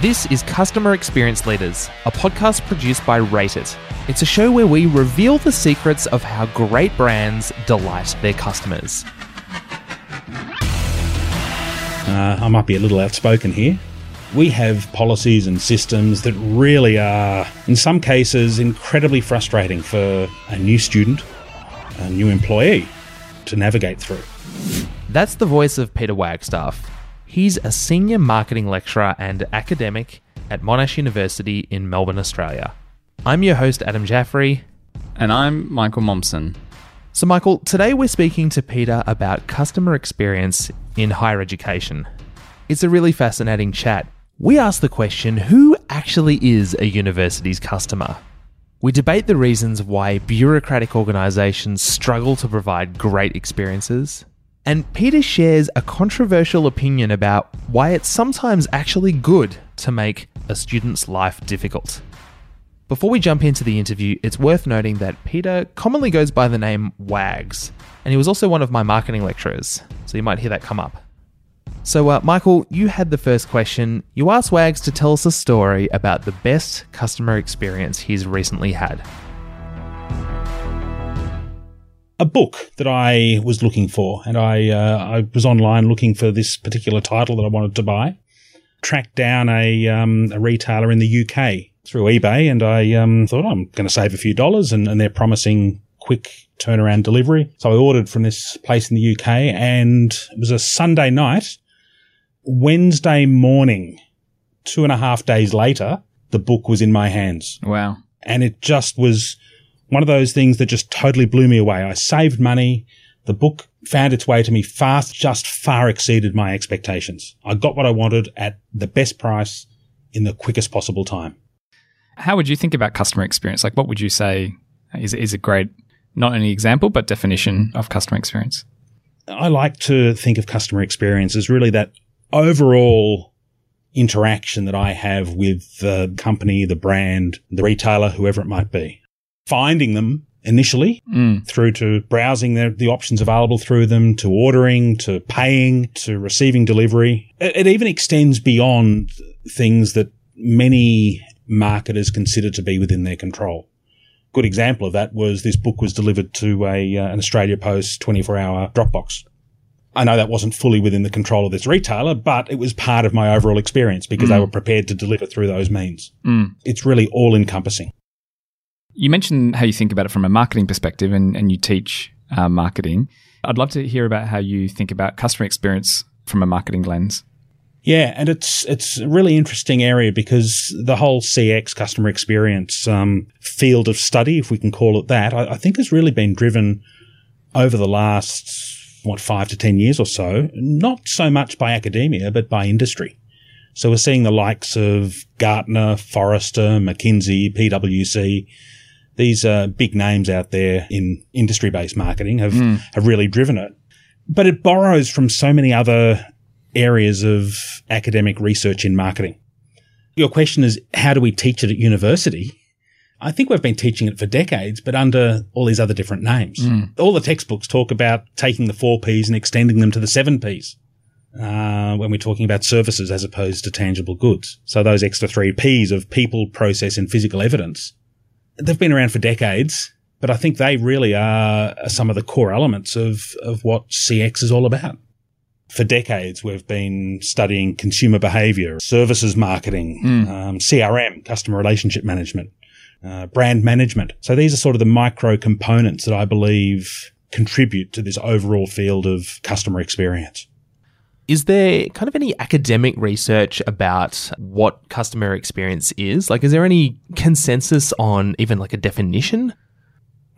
This is Customer Experience Leaders, a podcast produced by Rate It. It's a show where we reveal the secrets of how great brands delight their customers. Uh, I might be a little outspoken here. We have policies and systems that really are, in some cases, incredibly frustrating for a new student, a new employee to navigate through. That's the voice of Peter Wagstaff. He's a senior marketing lecturer and academic at Monash University in Melbourne, Australia. I'm your host, Adam Jaffrey. And I'm Michael Momsen. So, Michael, today we're speaking to Peter about customer experience in higher education. It's a really fascinating chat. We ask the question who actually is a university's customer? We debate the reasons why bureaucratic organisations struggle to provide great experiences. And Peter shares a controversial opinion about why it's sometimes actually good to make a student's life difficult. Before we jump into the interview, it's worth noting that Peter commonly goes by the name Wags, and he was also one of my marketing lecturers, so you might hear that come up. So, uh, Michael, you had the first question. You asked Wags to tell us a story about the best customer experience he's recently had. A book that I was looking for, and I uh, I was online looking for this particular title that I wanted to buy. Tracked down a um, a retailer in the UK through eBay, and I um, thought I'm going to save a few dollars, and, and they're promising quick turnaround delivery. So I ordered from this place in the UK, and it was a Sunday night. Wednesday morning, two and a half days later, the book was in my hands. Wow. And it just was one of those things that just totally blew me away. I saved money. The book found its way to me fast, just far exceeded my expectations. I got what I wanted at the best price in the quickest possible time. How would you think about customer experience? Like, what would you say is, is a great, not only example, but definition of customer experience? I like to think of customer experience as really that overall interaction that I have with the company, the brand, the retailer, whoever it might be finding them initially Mm. through to browsing the, the options available through them to ordering to paying to receiving delivery. It, it even extends beyond things that many marketers consider to be within their control. Good example of that was this book was delivered to a, uh, an Australia Post 24 hour Dropbox. I know that wasn't fully within the control of this retailer, but it was part of my overall experience because they were prepared to deliver through those means. Mm. It's really all encompassing. You mentioned how you think about it from a marketing perspective and, and you teach uh, marketing. I'd love to hear about how you think about customer experience from a marketing lens. Yeah, and it's it's a really interesting area because the whole CX customer experience um, field of study, if we can call it that, I, I think has really been driven over the last what five to ten years or so, not so much by academia but by industry. So we're seeing the likes of Gartner, Forrester, McKinsey, PwC. These uh, big names out there in industry-based marketing have have really driven it, but it borrows from so many other areas of academic research in marketing. Your question is, how do we teach it at university? I think we've been teaching it for decades, but under all these other different names. All the textbooks talk about taking the four Ps and extending them to the seven Ps. Uh, when we're talking about services as opposed to tangible goods. So those extra three Ps of people, process, and physical evidence, they've been around for decades, but I think they really are some of the core elements of, of what CX is all about. For decades, we've been studying consumer behavior, services marketing, um, CRM, customer relationship management, uh, brand management. So these are sort of the micro components that I believe contribute to this overall field of customer experience. Is there kind of any academic research about what customer experience is? Like, is there any consensus on even like a definition?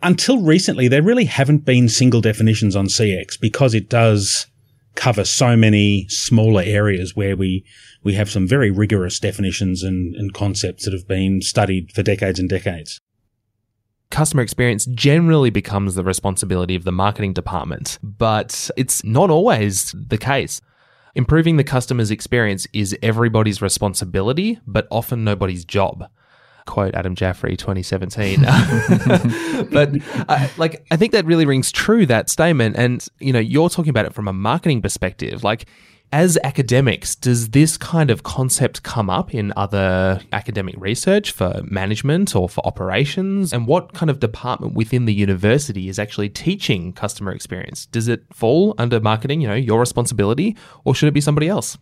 Until recently, there really haven't been single definitions on CX because it does cover so many smaller areas where we, we have some very rigorous definitions and, and concepts that have been studied for decades and decades. Customer experience generally becomes the responsibility of the marketing department, but it's not always the case. Improving the customer's experience is everybody's responsibility, but often nobody's job. Quote Adam Jaffrey, 2017. but uh, like, I think that really rings true that statement. And you know, you're talking about it from a marketing perspective. Like, As academics, does this kind of concept come up in other academic research for management or for operations? And what kind of department within the university is actually teaching customer experience? Does it fall under marketing, you know, your responsibility, or should it be somebody else?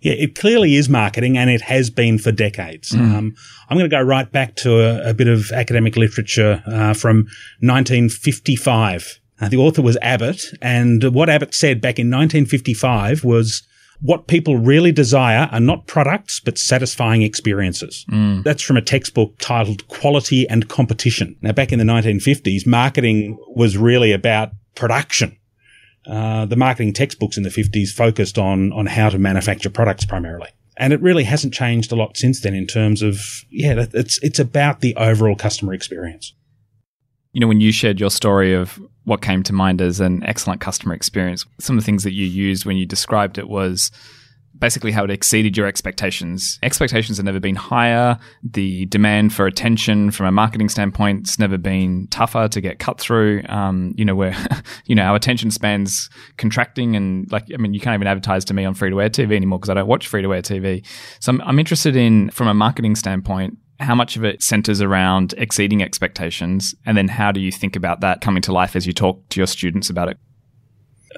Yeah, it clearly is marketing and it has been for decades. Mm. Um, I'm going to go right back to a, a bit of academic literature uh, from 1955. Uh, the author was Abbott, and what Abbott said back in 1955 was what people really desire are not products, but satisfying experiences. Mm. That's from a textbook titled Quality and Competition. Now, back in the 1950s, marketing was really about production. Uh, the marketing textbooks in the 50s focused on, on how to manufacture products primarily. And it really hasn't changed a lot since then in terms of, yeah, it's, it's about the overall customer experience you know, when you shared your story of what came to mind as an excellent customer experience, some of the things that you used when you described it was basically how it exceeded your expectations. Expectations have never been higher. The demand for attention from a marketing standpoint has never been tougher to get cut through. Um, you know, where, you know, our attention spans contracting and like, I mean, you can't even advertise to me on free to air TV anymore because I don't watch free to air TV. So I'm, I'm interested in, from a marketing standpoint, how much of it centers around exceeding expectations? And then how do you think about that coming to life as you talk to your students about it?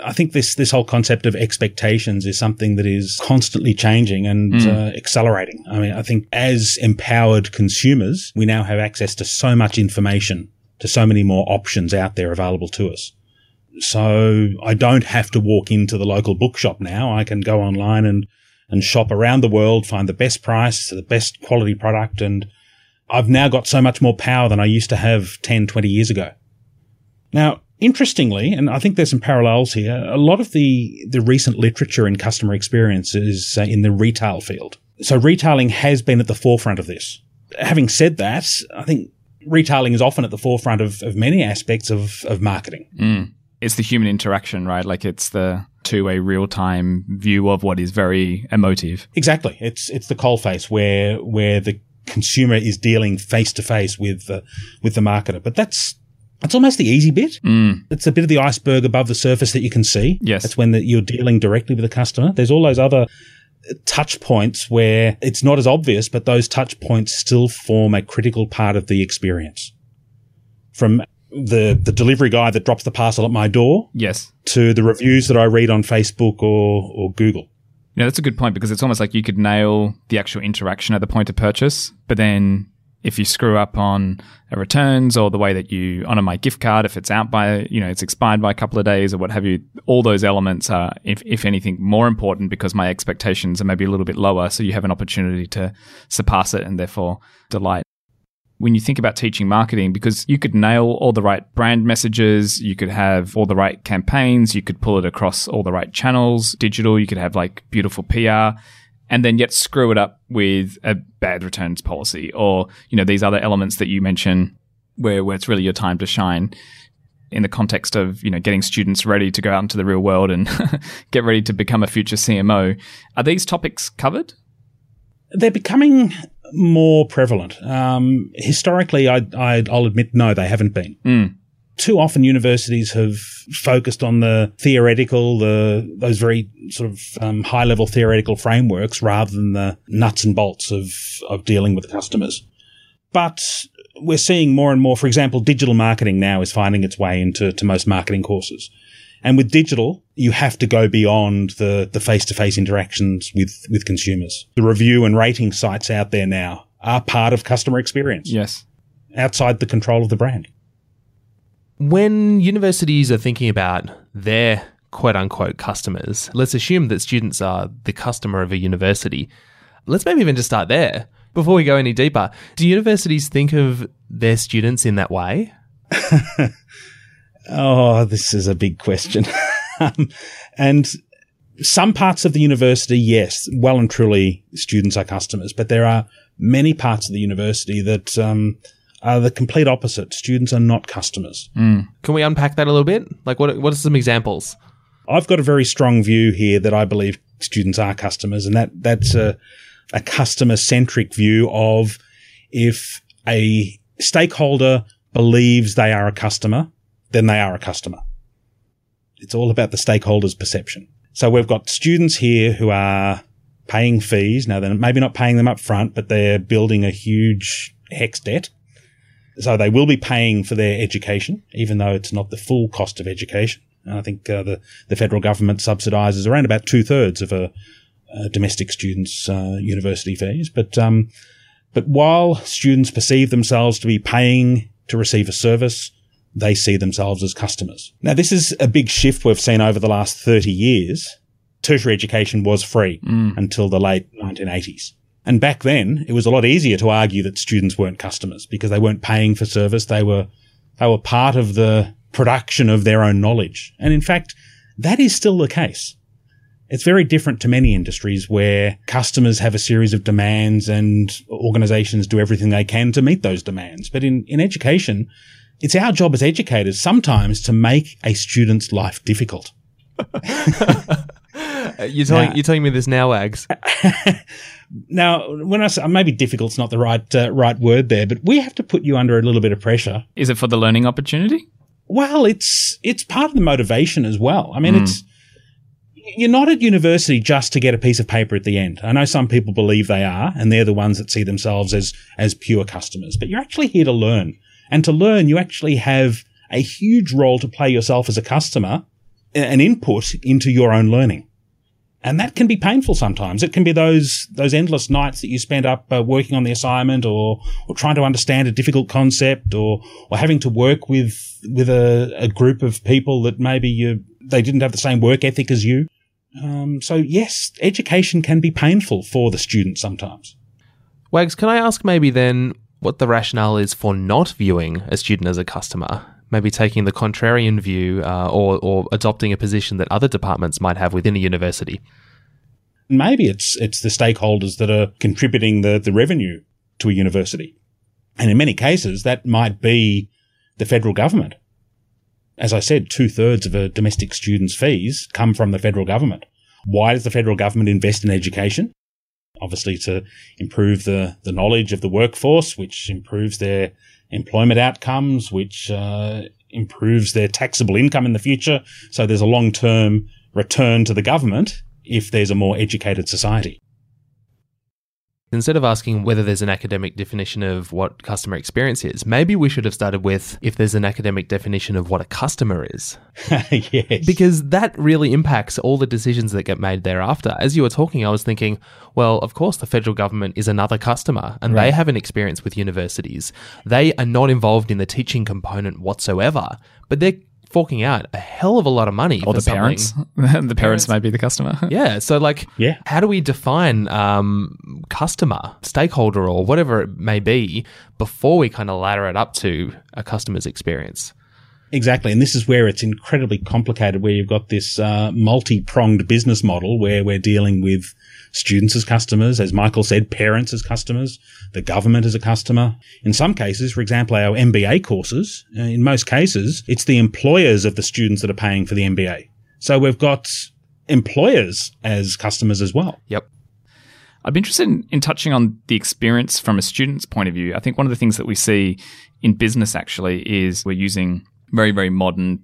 I think this this whole concept of expectations is something that is constantly changing and mm. uh, accelerating. I mean, I think as empowered consumers, we now have access to so much information, to so many more options out there available to us. So I don't have to walk into the local bookshop now. I can go online and and shop around the world, find the best price, the best quality product. And I've now got so much more power than I used to have 10, 20 years ago. Now, interestingly, and I think there's some parallels here, a lot of the, the recent literature in customer experience is uh, in the retail field. So retailing has been at the forefront of this. Having said that, I think retailing is often at the forefront of, of many aspects of, of marketing. Mm. It's the human interaction, right? Like it's the to a real time view of what is very emotive. Exactly. It's it's the coalface where where the consumer is dealing face to face with the with the marketer. But that's that's almost the easy bit. Mm. It's a bit of the iceberg above the surface that you can see. Yes. That's when the, you're dealing directly with the customer. There's all those other touch points where it's not as obvious, but those touch points still form a critical part of the experience. From the the delivery guy that drops the parcel at my door. Yes. To the reviews that I read on Facebook or or Google. Yeah, that's a good point because it's almost like you could nail the actual interaction at the point of purchase, but then if you screw up on a returns or the way that you honor my gift card, if it's out by, you know, it's expired by a couple of days or what have you, all those elements are, if, if anything, more important because my expectations are maybe a little bit lower. So you have an opportunity to surpass it and therefore delight when you think about teaching marketing because you could nail all the right brand messages, you could have all the right campaigns, you could pull it across all the right channels, digital, you could have like beautiful PR and then yet screw it up with a bad returns policy or, you know, these other elements that you mention where, where it's really your time to shine in the context of, you know, getting students ready to go out into the real world and get ready to become a future CMO. Are these topics covered? They're becoming more prevalent. Um, historically, I, will admit, no, they haven't been. Mm. Too often, universities have focused on the theoretical, the those very sort of um, high level theoretical frameworks, rather than the nuts and bolts of of dealing with customers. But we're seeing more and more. For example, digital marketing now is finding its way into to most marketing courses. And with digital, you have to go beyond the, the face-to-face interactions with, with consumers. The review and rating sites out there now are part of customer experience. Yes. Outside the control of the brand. When universities are thinking about their quote unquote customers, let's assume that students are the customer of a university. Let's maybe even just start there. Before we go any deeper, do universities think of their students in that way? Oh, this is a big question. um, and some parts of the university, yes, well and truly students are customers, but there are many parts of the university that um, are the complete opposite. Students are not customers. Mm. Can we unpack that a little bit? Like, what, what are some examples? I've got a very strong view here that I believe students are customers, and that that's a, a customer centric view of if a stakeholder believes they are a customer, then they are a customer. It's all about the stakeholder's perception. So we've got students here who are paying fees. Now they're maybe not paying them up front, but they're building a huge HECS debt. So they will be paying for their education, even though it's not the full cost of education. And I think uh, the, the federal government subsidises around about two thirds of a, a domestic student's uh, university fees. But um, but while students perceive themselves to be paying to receive a service, they see themselves as customers. Now, this is a big shift we've seen over the last 30 years. Tertiary education was free Mm. until the late 1980s. And back then, it was a lot easier to argue that students weren't customers because they weren't paying for service. They were, they were part of the production of their own knowledge. And in fact, that is still the case. It's very different to many industries where customers have a series of demands and organizations do everything they can to meet those demands. But in, in education, it's our job as educators sometimes to make a student's life difficult. You're telling, Now- you're telling me this now, Wags. Now, when I say maybe difficult's not the right uh, right word there, but we have to put you under a little bit of pressure. Is it for the learning opportunity? Well, it's it's part of the motivation as well. I mean, it's you're not at university just to get a piece of paper at the end. I know some people believe they are, and they're the ones that see themselves as as pure customers. But you're actually here to learn, and to learn, you actually have a huge role to play yourself as a customer, an input into your own learning. And that can be painful sometimes. It can be those those endless nights that you spend up uh, working on the assignment, or or trying to understand a difficult concept, or or having to work with with a, a group of people that maybe you they didn't have the same work ethic as you. Um, so yes, education can be painful for the student sometimes. Wags, can I ask maybe then what the rationale is for not viewing a student as a customer? Maybe taking the contrarian view uh, or, or adopting a position that other departments might have within a university. Maybe it's it's the stakeholders that are contributing the, the revenue to a university. And in many cases, that might be the federal government. As I said, two thirds of a domestic student's fees come from the federal government. Why does the federal government invest in education? Obviously to improve the, the knowledge of the workforce, which improves their employment outcomes, which uh, improves their taxable income in the future. So there's a long term return to the government if there's a more educated society. Instead of asking whether there's an academic definition of what customer experience is, maybe we should have started with if there's an academic definition of what a customer is. yes. Because that really impacts all the decisions that get made thereafter. As you were talking, I was thinking, well, of course, the federal government is another customer and they have an experience with universities. They are not involved in the teaching component whatsoever, but they're forking out a hell of a lot of money Or for the something. parents? the parents might be the customer. Yeah. So, like, Yeah. how do we define um, customer, stakeholder, or whatever it may be before we kind of ladder it up to a customer's experience? Exactly. And this is where it's incredibly complicated, where you've got this uh, multi pronged business model where we're dealing with students as customers, as Michael said, parents as customers, the government as a customer. In some cases, for example, our MBA courses, uh, in most cases, it's the employers of the students that are paying for the MBA. So we've got employers as customers as well. Yep. I'd be interested in, in touching on the experience from a student's point of view. I think one of the things that we see in business actually is we're using very, very modern,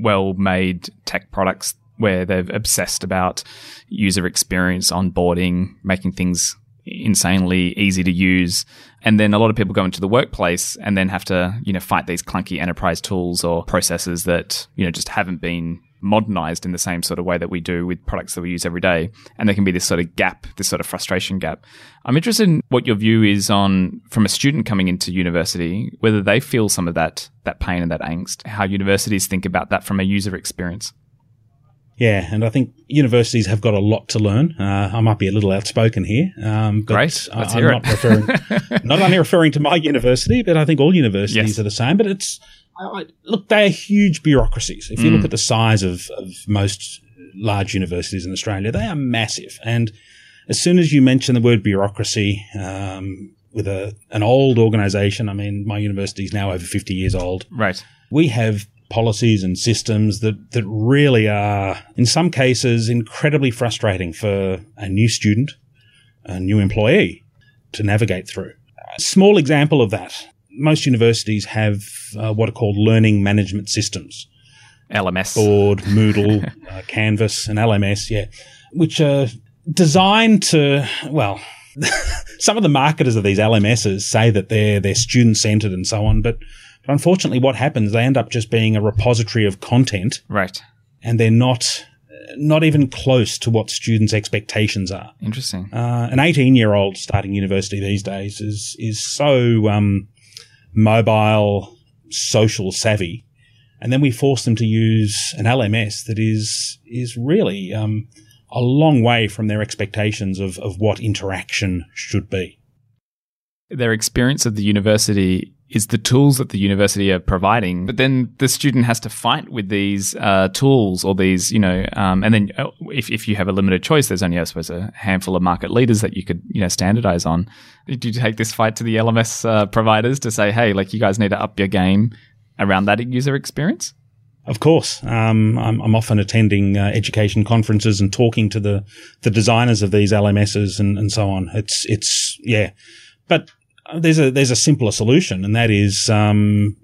well made tech products where they've obsessed about user experience, onboarding, making things insanely easy to use. And then a lot of people go into the workplace and then have to, you know, fight these clunky enterprise tools or processes that, you know, just haven't been modernized in the same sort of way that we do with products that we use every day. And there can be this sort of gap, this sort of frustration gap. I'm interested in what your view is on from a student coming into university, whether they feel some of that that pain and that angst, how universities think about that from a user experience. Yeah, and I think universities have got a lot to learn. Uh, I might be a little outspoken here, um, but Great. I- hear not referring, not only referring to my university, but I think all universities Yes. are the same. But it's I, I- look, they are huge bureaucracies. If you Mm. look at the size of, of most large universities in Australia, they are massive. And as soon as you mention the word bureaucracy, um, with a an old organisation, I mean, my university is now over fifty years old Right. we have policies and systems that, that really are, in some cases, incredibly frustrating for a new student, a new employee to navigate through. A small example of that most universities have uh, what are called learning management systems. LMS. Board, Moodle, uh, Canvas, and LMS, yeah, which are designed to, well, some of the marketers of these LMSs say that they're they're student centered and so on, but, but unfortunately, what happens they end up just being a repository of content, Right. and they're not not even close to what students' expectations are. Interesting. Uh, an 18 year old starting university these days is is so um, mobile, social savvy, and then we force them to use an LMS that is is really um, a long way from their expectations of, of what interaction should be. Their experience of the university is the tools that the university are providing, but then the student has to fight with these uh, tools or these, you know, um, and then uh, if, if you have a limited choice, there's only, I suppose, a handful of market leaders that you could, you know, standardize on. Did you take this fight to the LMS uh, providers to say, hey, like you guys need to up your game around that user experience? Of course, um, I'm, I'm, often attending uh, education conferences and talking to the the designers of these LMSs and, and so on. It's it's yeah, but there's a there's a simpler solution, and that is um,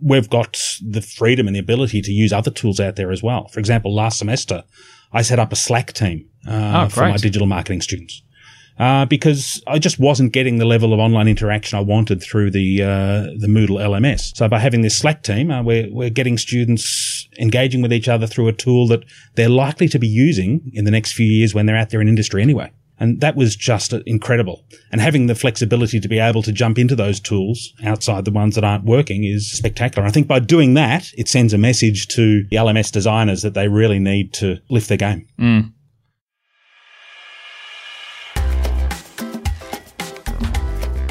we've got the freedom and the ability to use other tools out there as well. For example, last semester I set up a Slack team uh, Oh, for my digital marketing students. Uh, because I just wasn't getting the level of online interaction I wanted through the uh, the Moodle LMS. So by having this Slack team, uh, we're we're getting students engaging with each other through a tool that they're likely to be using in the next few years when they're out there in industry anyway. And that was just incredible. And having the flexibility to be able to jump into those tools outside the ones that aren't working is spectacular. I think by doing that, it sends a message to the LMS designers that they really need to lift their game.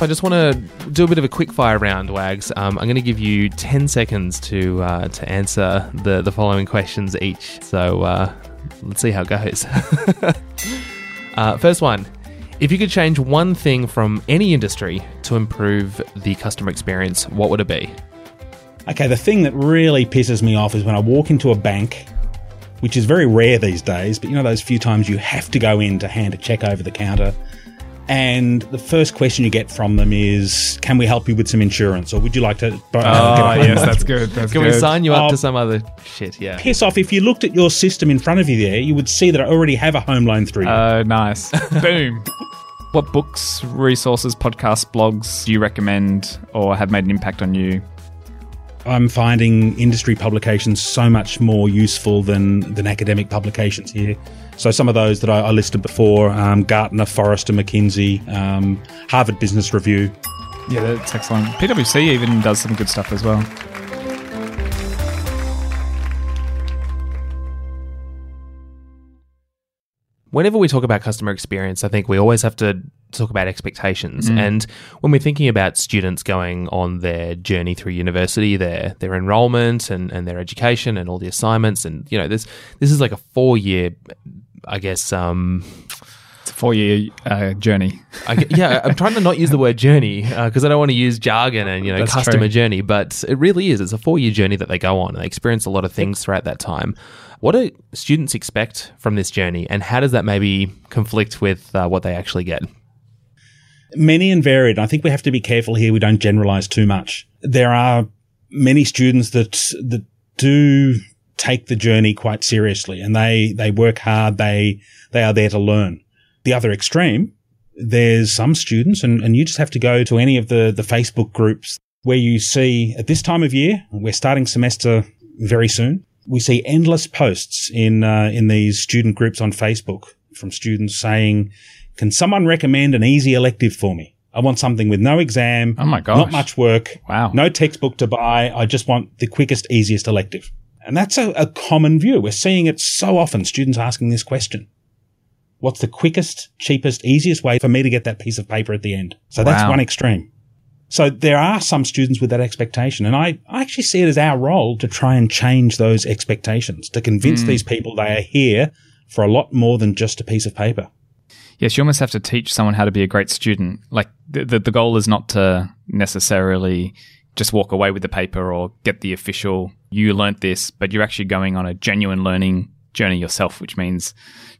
I just want to do a bit of a quick fire round, Wags. Um, I'm going to give you 10 seconds to uh, to answer the, the following questions each. So uh, let's see how it goes. uh, first one If you could change one thing from any industry to improve the customer experience, what would it be? Okay, the thing that really pisses me off is when I walk into a bank, which is very rare these days, but you know those few times you have to go in to hand a check over the counter, and the first question you get from them is, "Can we help you with some insurance?" or "Would you like to?" Uh, get a home loan?" Oh, good. That's good. Can we sign you up Oh. to some other shit? Yeah. Piss off! If you looked at your system in front of you there, you would see that I already have a home loan through. you. Uh, nice. Boom. What books, resources, podcasts, blogs do you recommend or have made an impact on you? I'm finding industry publications so much more useful than, than academic publications here. So some of those that I, I listed before, um, Gartner, Forrester, McKinsey, um, Harvard Business Review. Yeah, that's excellent. PwC even does some good stuff as well. Whenever we talk about customer experience, I think we always have to talk about expectations. And when we're thinking about students going on their journey through university, their their enrollment and, and their education and all the assignments, and you know, this this is like a four year, I guess. Um, It's a four year uh, journey. I, yeah, I'm trying to not use the word journey because I don't want to use jargon and you know That's customer true. journey, but it really is. It's a four year journey that they go on and they experience a lot of things throughout that time. What do students expect from this journey, and how does that maybe conflict with uh, what they actually get? Many and varied. I think we have to be careful here. We don't generalize too much. There are many students that that do take the journey quite seriously and they they work hard. They they are there to learn. The other extreme, there's some students, and, and you just have to go to any of the the Facebook groups where you see at this time of year, we're starting semester very soon. We see endless posts in uh, in these student groups on Facebook from students saying, "Can someone recommend an easy elective for me? I want something with no exam, Oh my gosh. not much work, Wow. no textbook to buy. I just want the quickest, easiest elective." And that's a, a common view. We're seeing it so often. Students asking this question. What's the quickest, cheapest, easiest way for me to get that piece of paper at the end? So that's one extreme. So there are some students with that expectation. And I, I actually see it as our role to try and change those expectations, to convince mm. these people they are here for a lot more than just a piece of paper. Yes, you almost have to teach someone how to be a great student. Like the, the, the goal is not to necessarily just walk away with the paper or get the official, you learnt this, but you're actually going on a genuine learning journey yourself, which means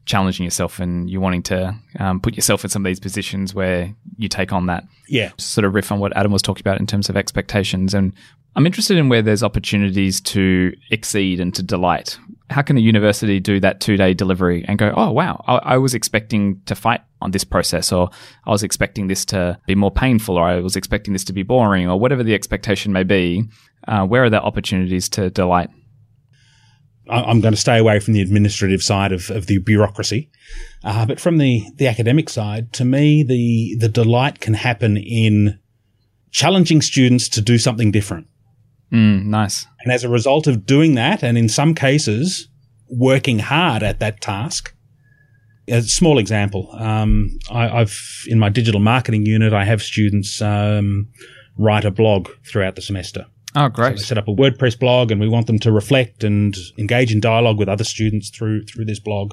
challenging yourself and you're wanting to um, put yourself in some of these positions where you take on that Yeah. sort of riff on what Adam was talking about in terms of expectations. And I'm interested in where there's opportunities to exceed and to delight. How can a university do that two day delivery and go, oh, wow, I, I, was expecting to fight on this process, or I was expecting this to be more painful, or I was expecting this to be boring, or whatever the expectation may be? Uh, where are the opportunities to delight? I'm going to stay away from the administrative side of, of the bureaucracy. Uh, but from the, the academic side, to me, the, the delight can happen in challenging students to do something different. Mm, nice. And as a result of doing that, and in some cases, working hard at that task, a small example. Um, I, have in my digital marketing unit, I have students um, write a blog throughout the semester. Oh, great! So set up a WordPress blog, and we want them to reflect and engage in dialogue with other students through through this blog.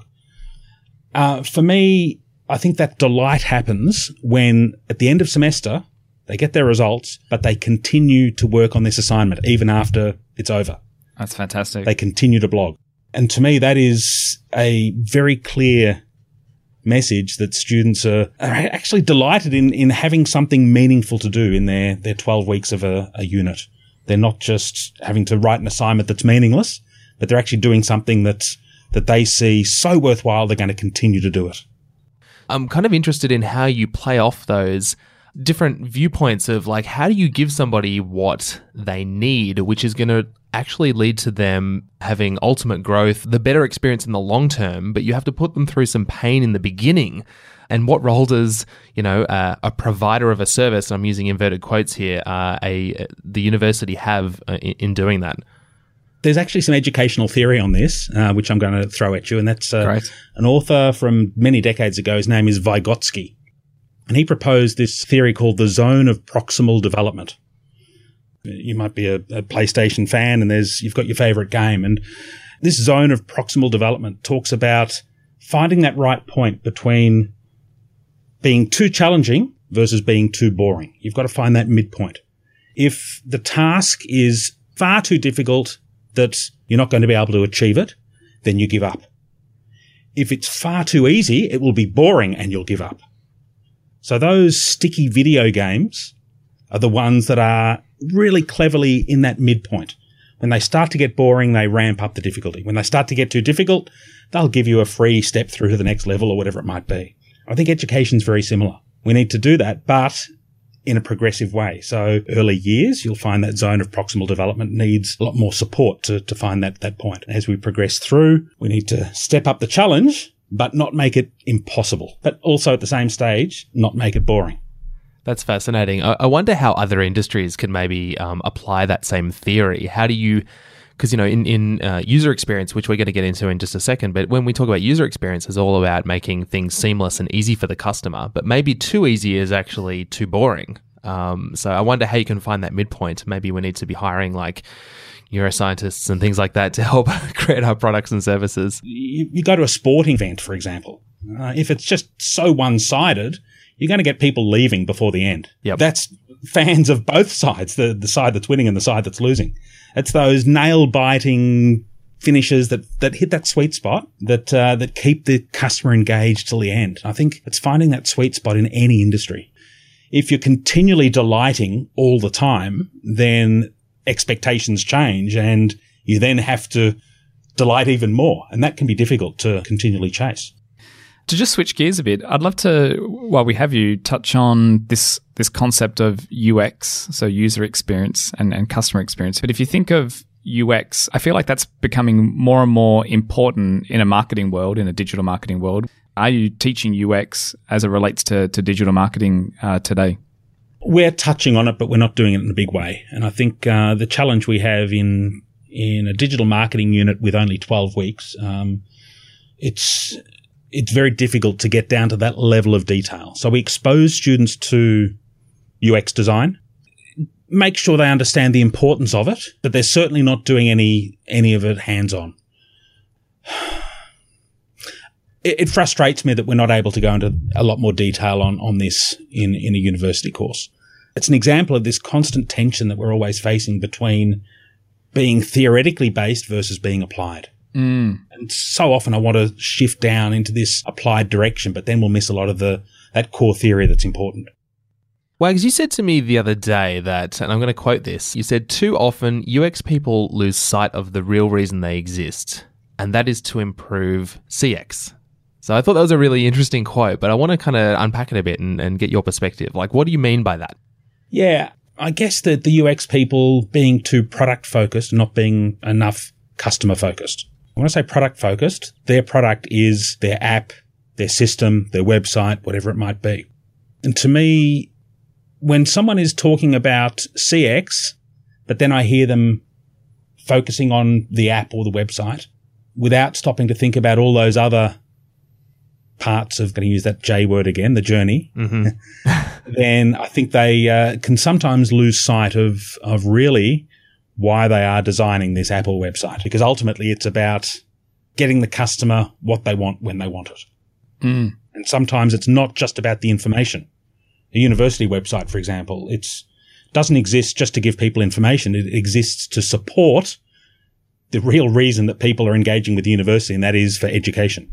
Uh, for me, I think that delight happens when at the end of semester they get their results, but they continue to work on this assignment even after it's over. That's fantastic. They continue to blog, and to me, that is a very clear message that students are, are actually delighted in in having something meaningful to do in their their twelve weeks of a, a unit. They're not just having to write an assignment that's meaningless, but they're actually doing something that that they see so worthwhile they're going to continue to do it. I'm kind of interested in how you play off those different viewpoints of like how do you give somebody what they need, which is going to actually lead to them having ultimate growth, the better experience in the long term, but you have to put them through some pain in the beginning and what role does you know uh, a provider of a service? I'm using inverted quotes here. Uh, a the university have uh, in, in, doing that. There's actually some educational theory on this, uh, which I'm going to throw at you, and that's uh, an author from many decades ago. His name is Vygotsky, and he proposed this theory called the zone of proximal development you might be a, a, PlayStation fan and there's you've got your favorite game and this zone of proximal development talks about finding that right point between being too challenging versus being too boring. You've got to find that midpoint. If the task is far too difficult that you're not going to be able to achieve it, then you give up. If it's far too easy, it will be boring and you'll give up. So those sticky video games are the ones that are really cleverly in that midpoint. When they start to get boring, they ramp up the difficulty. When they start to get too difficult, they'll give you a free step through to the next level or whatever it might be. I think education is very similar. We need to do that, but in a progressive way. So early years, you'll find that zone of proximal development needs a lot more support to, to find that, that point. As we progress through, we need to step up the challenge, but not make it impossible. But also at the same stage, not make it boring. That's fascinating. I, I wonder how other industries can maybe um, apply that same theory. How do you because you know in in uh, user experience, which we're going to get into in just a second, but when we talk about user experience, it's all about making things seamless and easy for the customer. But maybe too easy is actually too boring. Um, so I wonder how you can find that midpoint. Maybe we need to be hiring like neuroscientists and things like that to help create our products and services. You, you go to a sporting event, for example. Uh, if it's just so one sided, you're going to get people leaving before the end. Yep. That's fans of both sides, the, the side that's winning and the side that's losing. It's those nail biting finishes that, that hit that sweet spot that, uh, that keep the customer engaged till the end. I think it's finding that sweet spot in any industry. If you're continually delighting all the time, then expectations change and you then have to delight even more. And that can be difficult to continually chase. To just switch gears a bit, I'd love to, while we have you, touch on this this concept of UX, so user experience and, and customer experience. But if you think of UX, I feel like that's becoming more and more important in a marketing world, in a digital marketing world. Are you teaching UX as it relates to, to digital marketing uh, today? We're touching on it, but we're not doing it in a big way. And I think uh, the challenge we have in in a digital marketing unit with only 12 weeks, um, it's it's very difficult to get down to that level of detail. So we expose students to UX design, make sure they understand the importance of it, but they're certainly not doing any any of it hands on. It, it, frustrates me that we're not able to go into a lot more detail on on this in in a university course. It's an example of this constant tension that we're always facing between being theoretically based versus being applied. Mm. And so often I want to shift down into this applied direction, but then we'll miss a lot of the that core theory that's important. Wags, you said to me the other day that, and I'm going to quote this, you said, too often UX people lose sight of the real reason they exist, and that is to improve CX. So I thought that was a really interesting quote, but I want to kind of unpack it a bit and, and get your perspective. Like, what do you mean by that? Yeah, I guess that the UX people being too product focused, not being enough customer focused. When I say product focused, their product is their app, their system, their website, whatever it might be. And to me, when someone is talking about CX, but then I hear them focusing on the app or the website without stopping to think about all those other parts of going to use that J word again, the journey, mm-hmm. then I think they uh, can sometimes lose sight of of really why they are designing this app or website because ultimately it's about getting the customer what they want when they want it. Mm. And sometimes it's not just about the information. A university website, for example, it's doesn't exist just to give people information. It exists to support the real reason that people are engaging with the university, and that is for education.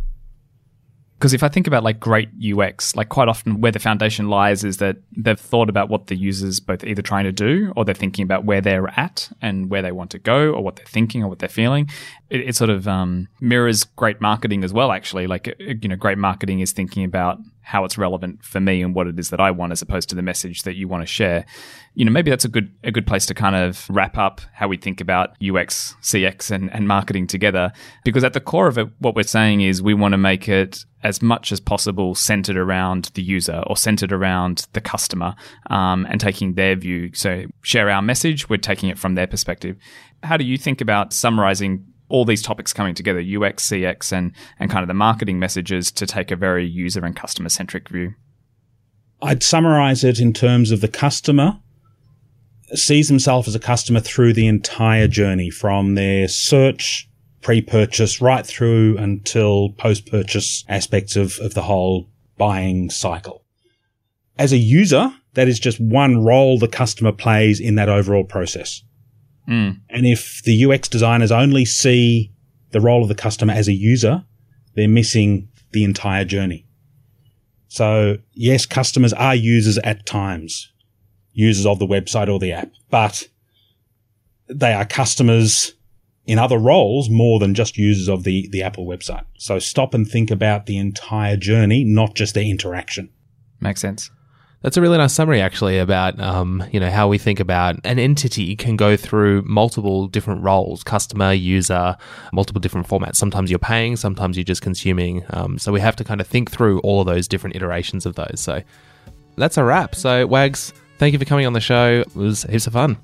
Because if I think about like great UX, like quite often where the foundation lies is that they've thought about what the user's both either trying to do or they're thinking about where they're at and where they want to go or what they're thinking or what they're feeling. It, it sort of um, mirrors great marketing as well, actually. Like, you know, great marketing is thinking about how it's relevant for me and what it is that I want as opposed to the message that you want to share. You know, maybe that's a good a good place to kind of wrap up how we think about UX, CX and, and marketing together. Because at the core of it, what we're saying is we want to make it as much as possible centered around the user or centered around the customer um, and taking their view. So share our message, we're taking it from their perspective. How do you think about summarizing all these topics coming together, UX, CX, and, and kind of the marketing messages to take a very user and customer centric view? I'd summarize it in terms of the customer sees himself as a customer through the entire journey from their search, pre-purchase, right through until post-purchase aspects of, of the whole buying cycle. As a user, that is just one role the customer plays in that overall process. Mm. And if the UX designers only see the role of the customer as a user, they're missing the entire journey. So yes, customers are users at times, users of the website or the app, but they are customers in other roles more than just users of the, the app or website. So stop and think about the entire journey, not just their interaction. Makes sense. That's a really nice summary, actually, about um, you know how we think about an entity can go through multiple different roles: customer, user, multiple different formats. Sometimes you're paying, sometimes you're just consuming. Um, so we have to kind of think through all of those different iterations of those. So that's a wrap. So Wags, thank you for coming on the show. It was heaps of fun.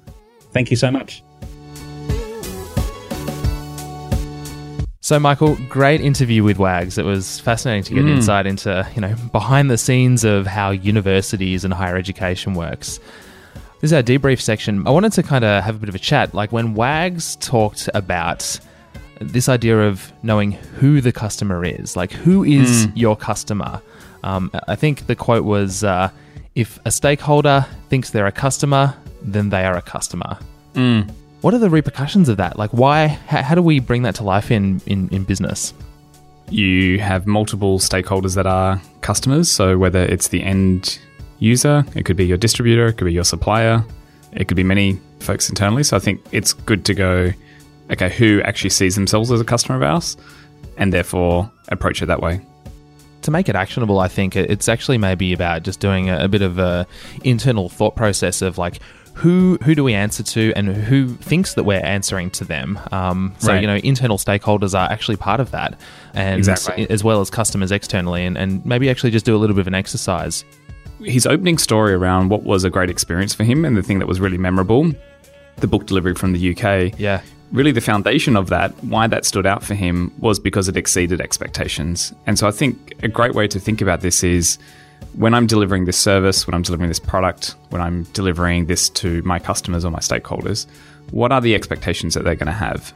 Thank you so much. So, Michael, great interview with Wags. It was fascinating to get mm. insight into, you know, behind the scenes of how universities and higher education works. This is our debrief section. I wanted to kind of have a bit of a chat. Like when Wags talked about this idea of knowing who the customer is, like who is mm. your customer. Um, I think the quote was, uh, "If a stakeholder thinks they're a customer, then they are a customer." Mm. What are the repercussions of that? Like, why? How, how do we bring that to life in, in, in business? You have multiple stakeholders that are customers. So, whether it's the end user, it could be your distributor, it could be your supplier, it could be many folks internally. So, I think it's good to go, okay, who actually sees themselves as a customer of ours and therefore approach it that way to make it actionable, I think it's actually maybe about just doing a, a, bit of a internal thought process of like who who do we answer to and who thinks that we're answering to them. Um, so right. you know, internal stakeholders are actually part of that, and exactly. as well as customers externally, and, and maybe actually just do a little bit of an exercise. His opening story around what was a great experience for him and the thing that was really memorable, the book delivery from the UK. Yeah. Really, the foundation of that, why that stood out for him, was because it exceeded expectations. And so I think a great way to think about this is when I'm delivering this service, when I'm delivering this product, when I'm delivering this to my customers or my stakeholders, what are the expectations that they're going to have?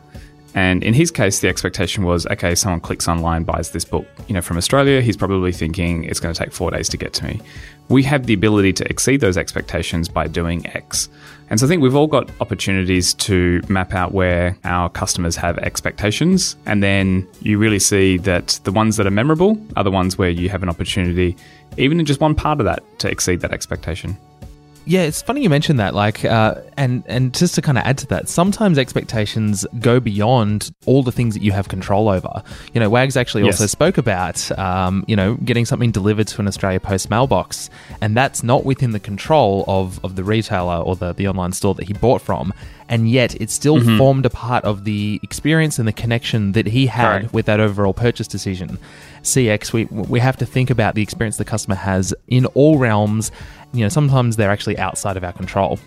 And in his case, the expectation was okay, someone clicks online, buys this book. You know, from Australia, he's probably thinking it's going to take four days to get to me. We have the ability to exceed those expectations by doing X. And so I think we've all got opportunities to map out where our customers have expectations. And then you really see that the ones that are memorable are the ones where you have an opportunity, even in just one part of that, to exceed that expectation. Yeah, it's funny you mentioned that. Like, uh, and and just to kind of add to that, sometimes expectations go beyond all the things that you have control over. You know, Wags actually Yes. also spoke about, um, you know, getting something delivered to an Australia Post mailbox, and that's not within the control of of the retailer or the the online store that he bought from, and yet it still Mm-hmm. formed a part of the experience and the connection that he had Correct. with that overall purchase decision. CX, we we have to think about the experience the customer has in all realms. You know, sometimes they're actually outside of our control.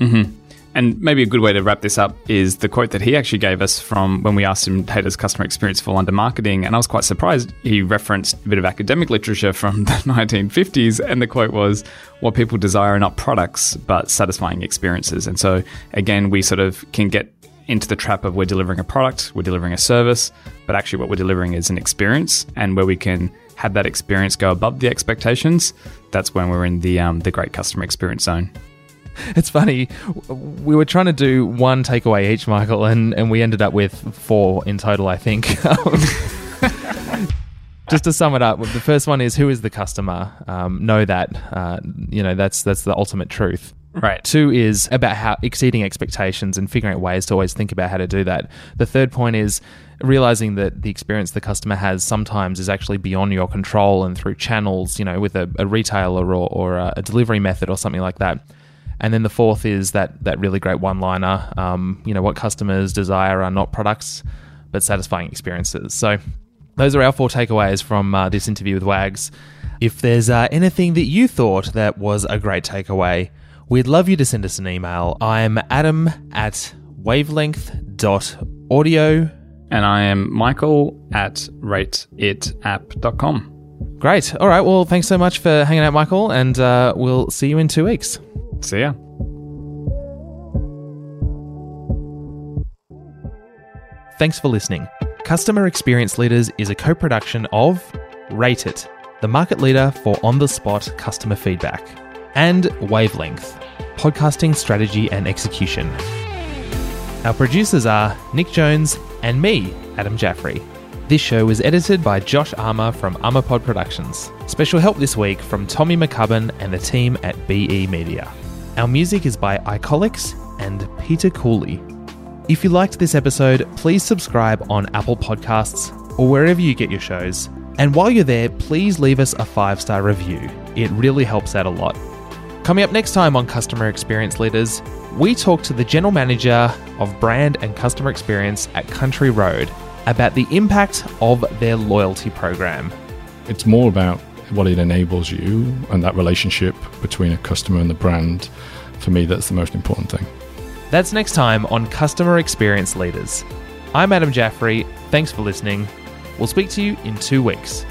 Mm-hmm. And maybe a good way to wrap this up is the quote that he actually gave us from when we asked him, hey, does customer experience fall under marketing? And I was quite surprised. He referenced a bit of academic literature from the 1950s. And the quote was, what people desire are not products, but satisfying experiences. And so, again, we sort of can get into the trap of we're delivering a product, we're delivering a service, but actually what we're delivering is an experience. And where we can have that experience go above the expectations, that's when we're in the, um, the great customer experience zone. It's funny. We were trying to do one takeaway each, Michael, and, and we ended up with four in total, I think. Just to sum it up, the first one is who is the customer? Um, know that. Uh, you know, that's that's the ultimate truth. Right. Two is about how exceeding expectations and figuring out ways to always think about how to do that. The third point is realizing that the experience the customer has sometimes is actually beyond your control and through channels, you know, with a, a retailer or, or a, delivery method or something like that. And then the fourth is that that really great one-liner. Um, you know, what customers desire are not products, but satisfying experiences. So those are our four takeaways from uh, this interview with Wags. If there's uh, anything that you thought that was a great takeaway, we'd love you to send us an email. I'm Adam at wavelength.audio. And I am Michael at rateitapp.com. Great. All right. Well, thanks so much for hanging out, Michael, and uh, we'll see you in two weeks. See ya. Thanks for listening. Customer Experience Leaders is a co production of Rate It, the market leader for on the spot customer feedback, and Wavelength, podcasting strategy and execution. Our producers are Nick Jones and me, Adam Jaffrey. This show was edited by Josh Armour from Armorpod Productions. Special help this week from Tommy McCubbin and the team at BE Media. Our music is by Icolics and Peter Cooley. If you liked this episode, please subscribe on Apple Podcasts or wherever you get your shows. And while you're there, please leave us a five star review. It really helps out a lot. Coming up next time on Customer Experience Leaders, we talk to the General Manager of Brand and Customer Experience at Country Road about the impact of their loyalty program. It's more about what it enables you and that relationship between a customer and the brand. For me, that's the most important thing. That's next time on Customer Experience Leaders. I'm Adam Jaffrey. Thanks for listening. We'll speak to you in two weeks.